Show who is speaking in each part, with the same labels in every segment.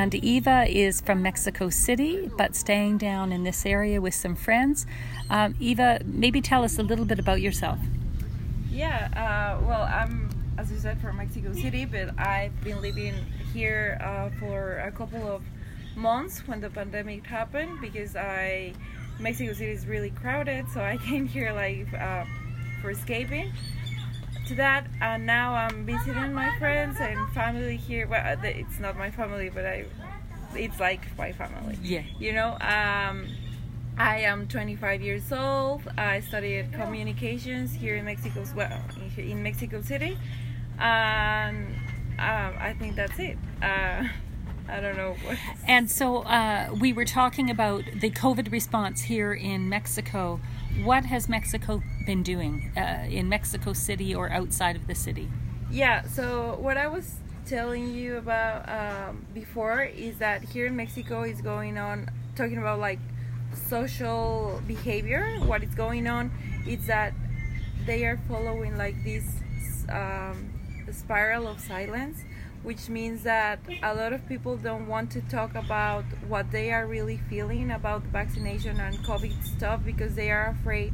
Speaker 1: And Eva is from Mexico City, but staying down in this area with some friends. Um, Eva, maybe tell us a little bit about yourself.
Speaker 2: Yeah, uh, well, I'm, as you said, from Mexico City, but I've been living here uh, for a couple of months when the pandemic happened because I Mexico City is really crowded, so I came here like uh, for escaping to that and now i'm visiting my friends and family here. Well uh, it's not my family but i it's like my family.
Speaker 1: Yeah.
Speaker 2: You know um, i am 25 years old. I studied communications here in mexico well in mexico city and um, i think that's it. Uh, I don't know.
Speaker 1: and so uh, we were talking about the COVID response here in Mexico. What has Mexico been doing uh, in Mexico City or outside of the city?
Speaker 2: Yeah, so what I was telling you about um, before is that here in Mexico is going on, talking about like social behavior. What is going on is that they are following like this um, spiral of silence which means that a lot of people don't want to talk about what they are really feeling about vaccination and COVID stuff because they are afraid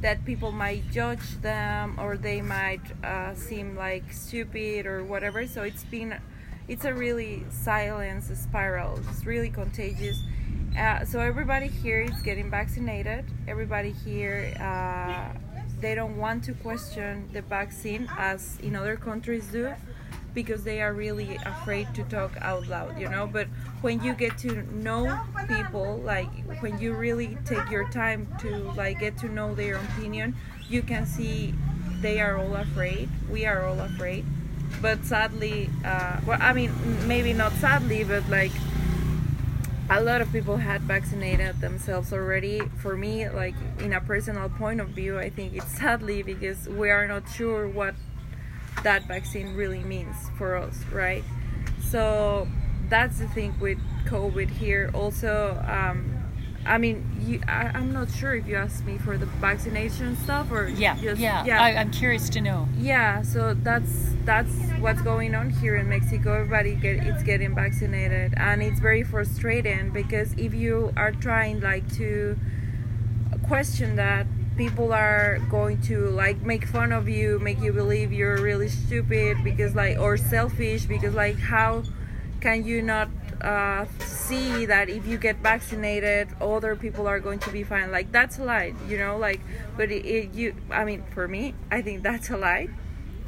Speaker 2: that people might judge them or they might uh, seem like stupid or whatever. So it's been, it's a really silence spiral. It's really contagious. Uh, so everybody here is getting vaccinated. Everybody here, uh, they don't want to question the vaccine as in other countries do because they are really afraid to talk out loud, you know. But when you get to know people, like when you really take your time to like get to know their opinion, you can see they are all afraid. We are all afraid. But sadly, uh, well, I mean, maybe not sadly, but like a lot of people had vaccinated themselves already. For me, like in a personal point of view, I think it's sadly because we are not sure what that vaccine really means for us, right? So that's the thing with COVID here. Also, um, I mean, you, I, am not sure if you asked me for the vaccination stuff or
Speaker 1: yeah, just, yeah. yeah. I, am curious to know.
Speaker 2: Yeah, so that's that's what's going on here in Mexico. Everybody get it's getting vaccinated, and it's very frustrating because if you are trying like to question that people are going to like make fun of you make you believe you're really stupid because like or selfish because like how can you not uh, see that if you get vaccinated other people are going to be fine. Like that's a lie you know like but it, it you i mean for me i think that's a lie.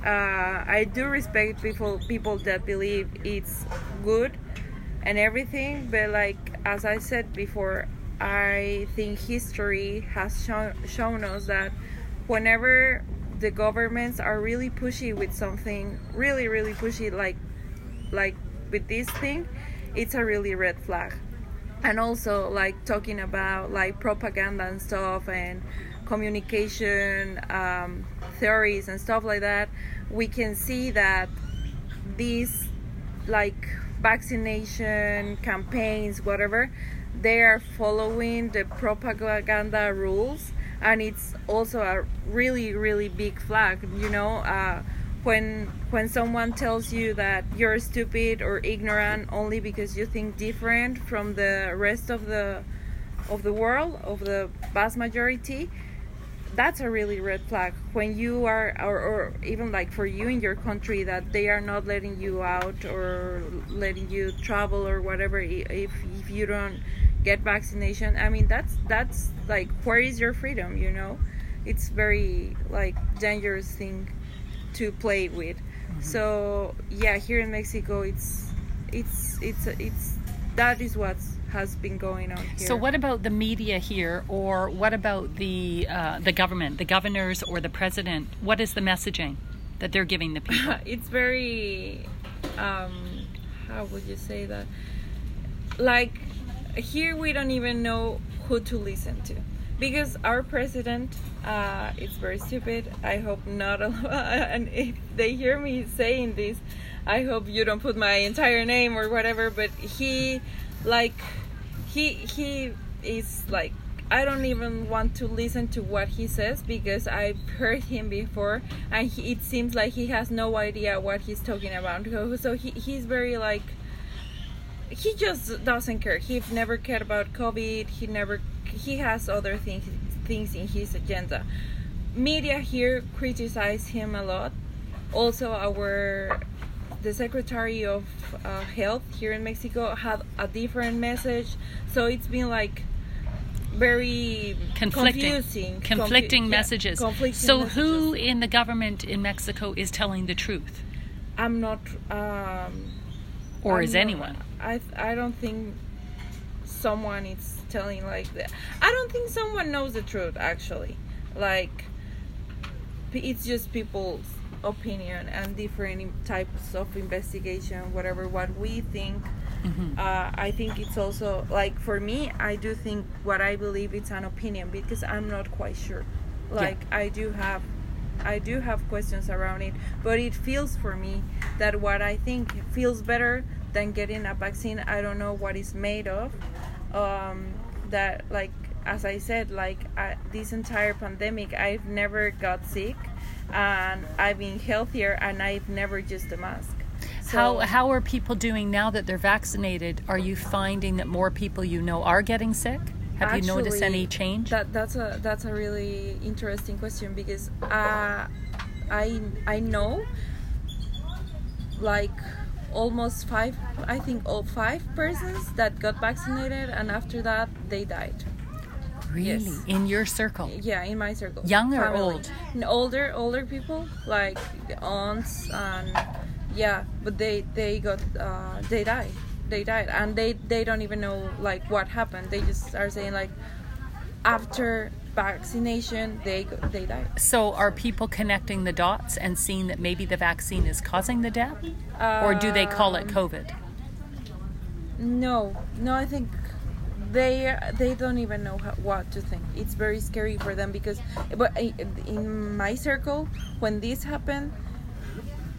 Speaker 2: Uh, i do respect people people that believe it's good and everything but like as i said before I think history has shown, shown us that whenever the governments are really pushy with something, really, really pushy, like, like with this thing, it's a really red flag. And also, like talking about like propaganda and stuff and communication um, theories and stuff like that, we can see that these like vaccination campaigns, whatever, they are following the propaganda rules and it's also a really really big flag you know uh, when when someone tells you that you're stupid or ignorant only because you think different from the rest of the of the world of the vast majority that's a really red flag. When you are or, or even like for you in your country that they are not letting you out or letting you travel or whatever if if you don't get vaccination i mean that's that's like where is your freedom you know? It's very like dangerous thing to play with mm-hmm. so yeah here in mexico it's it's it's it's that is what has been going on here.
Speaker 1: So, what about the media here, or what about the uh, the government, the governors, or the president? What is the messaging that they're giving the people?
Speaker 2: it's very, um, how would you say that? Like here we don't even know who to listen to because our president uh, is very stupid. I hope not. and if they hear me saying this, I hope you don't put my entire name or whatever. But he, like, he he is like. I don't even want to listen to what he says because I've heard him before, and he, it seems like he has no idea what he's talking about. So he, he's very like he just doesn't care. He never cared about COVID. He never he has other things things in his agenda. Media here criticize him a lot. Also, our the Secretary of uh, Health here in Mexico had a different message. So it's been like very
Speaker 1: conflicting
Speaker 2: confusing
Speaker 1: conflicting
Speaker 2: Confu- yeah,
Speaker 1: messages
Speaker 2: conflicting
Speaker 1: so who in the government in mexico is telling the truth
Speaker 2: I'm not. Um,
Speaker 1: or
Speaker 2: I'm
Speaker 1: is
Speaker 2: not-
Speaker 1: anyone
Speaker 2: I I don't think someone is telling like that. I don't think someone knows the truth actually. Like it's just people's opinion and different types of investigation, whatever what we think.
Speaker 1: Mhm.
Speaker 2: Uh, I think it's also like for me, I do think what I believe it's an opinion because I'm not quite sure. Like I do have I do have questions around it, but it feels for me that what I think feels better than getting a vaccine. I don't know what it's made of. Um, that like as I said, like uh, this entire pandemic, I've never got sick, and I've been healthier, and I've never used a mask.
Speaker 1: how how are people doing now that they're vaccinated? Are you finding that more people you know are getting sick? Have you noticed any change?
Speaker 2: That that's a that's a really interesting question because uh, I I know like almost five I think all five persons that got vaccinated and after that they died.
Speaker 1: really
Speaker 2: yes.
Speaker 1: in your circle
Speaker 2: Yeah, in my circle.
Speaker 1: Young or
Speaker 2: Family.
Speaker 1: old?
Speaker 2: N- Older older people like aunts and yeah, but they they got uh, they died. They died and they they don't even know like what happened. They just are saying like after vaccination they they died.
Speaker 1: so are people connecting the dots and seeing that maybe the vaccine is causing the death or do they call it
Speaker 2: Um,
Speaker 1: covid
Speaker 2: No, no, I think they they don't even know how, what to think. It's very scary for them because, but in my circle, when this happened,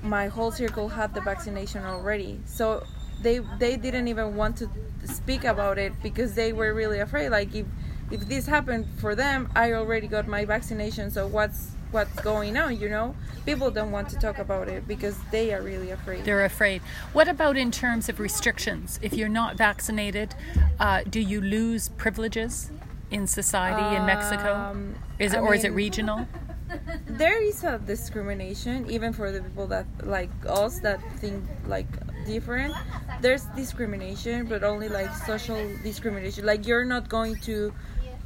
Speaker 2: my whole circle had the vaccination already. So they they didn't even want to speak about it because they were really afraid. Like if if this happened for them, I already got my vaccination. So what's what's going on? You know, people don't want to talk about it because they are really afraid.
Speaker 1: They're afraid. What about in terms of restrictions? If you're not vaccinated, uh, do you lose privileges in society in Mexico?
Speaker 2: Um,
Speaker 1: Is it
Speaker 2: I
Speaker 1: or is it regional?
Speaker 2: there is a discrimination even for the people that like us that think like different there's discrimination but only like social discrimination like you're not going to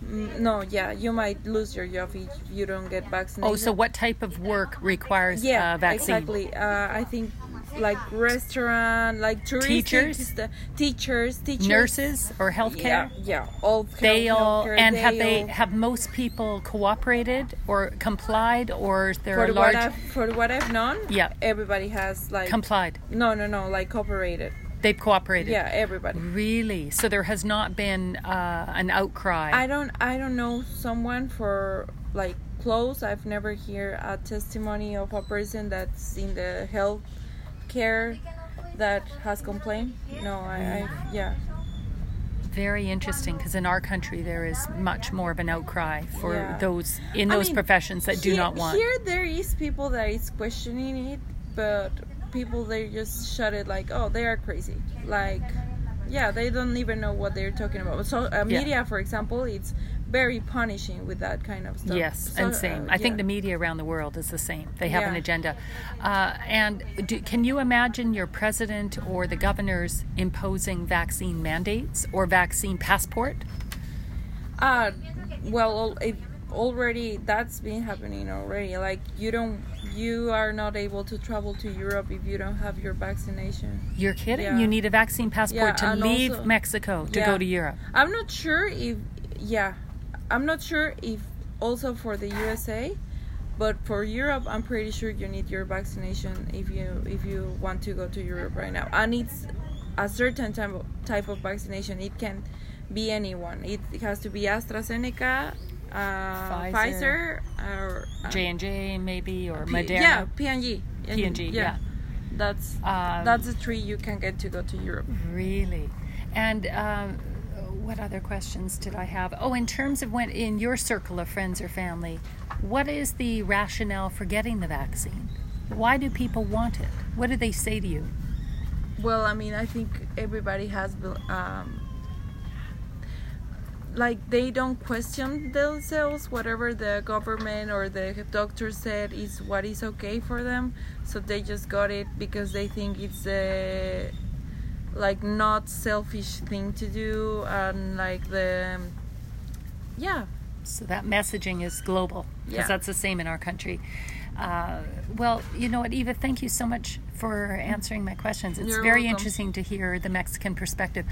Speaker 2: no yeah you might lose your job if you don't get vaccinated
Speaker 1: Oh, so what type of work requires
Speaker 2: yeah
Speaker 1: a vaccine?
Speaker 2: exactly uh, i think like restaurant like
Speaker 1: Teachers?
Speaker 2: teachers teachers
Speaker 1: Nurses or healthcare?
Speaker 2: yeah yeah all
Speaker 1: They
Speaker 2: health-
Speaker 1: all and have they
Speaker 2: all-
Speaker 1: have most people cooperated or complied or there
Speaker 2: for
Speaker 1: a
Speaker 2: what
Speaker 1: large
Speaker 2: I've, for what I've known
Speaker 1: Yeah.
Speaker 2: everybody has like
Speaker 1: complied?
Speaker 2: No, no, no, like cooperated.
Speaker 1: They've cooperated.
Speaker 2: Yeah, everybody.
Speaker 1: Really? So there has not been uh, an outcry.
Speaker 2: I don't I don't know someone for like close. I've never hear a testimony of a person that's in the health care that has complained. No, I, I yeah.
Speaker 1: Very interesting because in our country there is much more of an outcry for
Speaker 2: Yeah.
Speaker 1: those in
Speaker 2: I
Speaker 1: those
Speaker 2: mean,
Speaker 1: professions that do not want.
Speaker 2: Here there is people that is questioning it, but people they just shut it like, oh, they are crazy. Like, yeah, they don't even know what they're talking about. So uh,
Speaker 1: Yeah.
Speaker 2: media, for example, it's very punishing with that kind of stuff.
Speaker 1: Yes,
Speaker 2: So,
Speaker 1: and same.
Speaker 2: uh,
Speaker 1: I think the media around the world is the same. They have an agenda. Uh, and do, can you imagine your president or the governors imposing vaccine mandates or vaccine passport?
Speaker 2: Uh, well, it, already that's been happening already. Like you don't, you are not able to travel to Europe if you don't have your vaccination.
Speaker 1: You're kidding?
Speaker 2: Yeah.
Speaker 1: You need a vaccine passport
Speaker 2: Yeah,
Speaker 1: to leave
Speaker 2: also-
Speaker 1: Mexico to
Speaker 2: Yeah.
Speaker 1: go to Europe.
Speaker 2: I'm not sure if, yeah, I'm not sure if also for the USA, but for Europe, I'm pretty sure you need your vaccination if you if you want to go to Europe right now, and it's a certain type of, type of vaccination. It can be anyone. It, it has to be AstraZeneca, uh, Pfizer. Or uh,
Speaker 1: J and J maybe or
Speaker 2: P-
Speaker 1: Moderna.
Speaker 2: Yeah, PNG. And-
Speaker 1: P&G, yeah.
Speaker 2: That's
Speaker 1: Um,
Speaker 2: that's the three you can get to go to Europe.
Speaker 1: Really? And um, what other questions did I have? Oh, in terms of when in your circle of friends or family, what is the rationale for getting the vaccine? Why do people want it? What do they say to you?
Speaker 2: well, I mean, I think everybody has um, like they don't question themselves whatever the government or the doctor said is what is okay for them. So they just got it because they think it's a like not selfish thing to do and like the yeah.
Speaker 1: So that messaging is global because
Speaker 2: Yeah.
Speaker 1: that's the same in our country. Uh, well you know what eva thank you so much for answering my questions. It's
Speaker 2: You're
Speaker 1: very
Speaker 2: welcome.
Speaker 1: interesting to hear the mexican perspective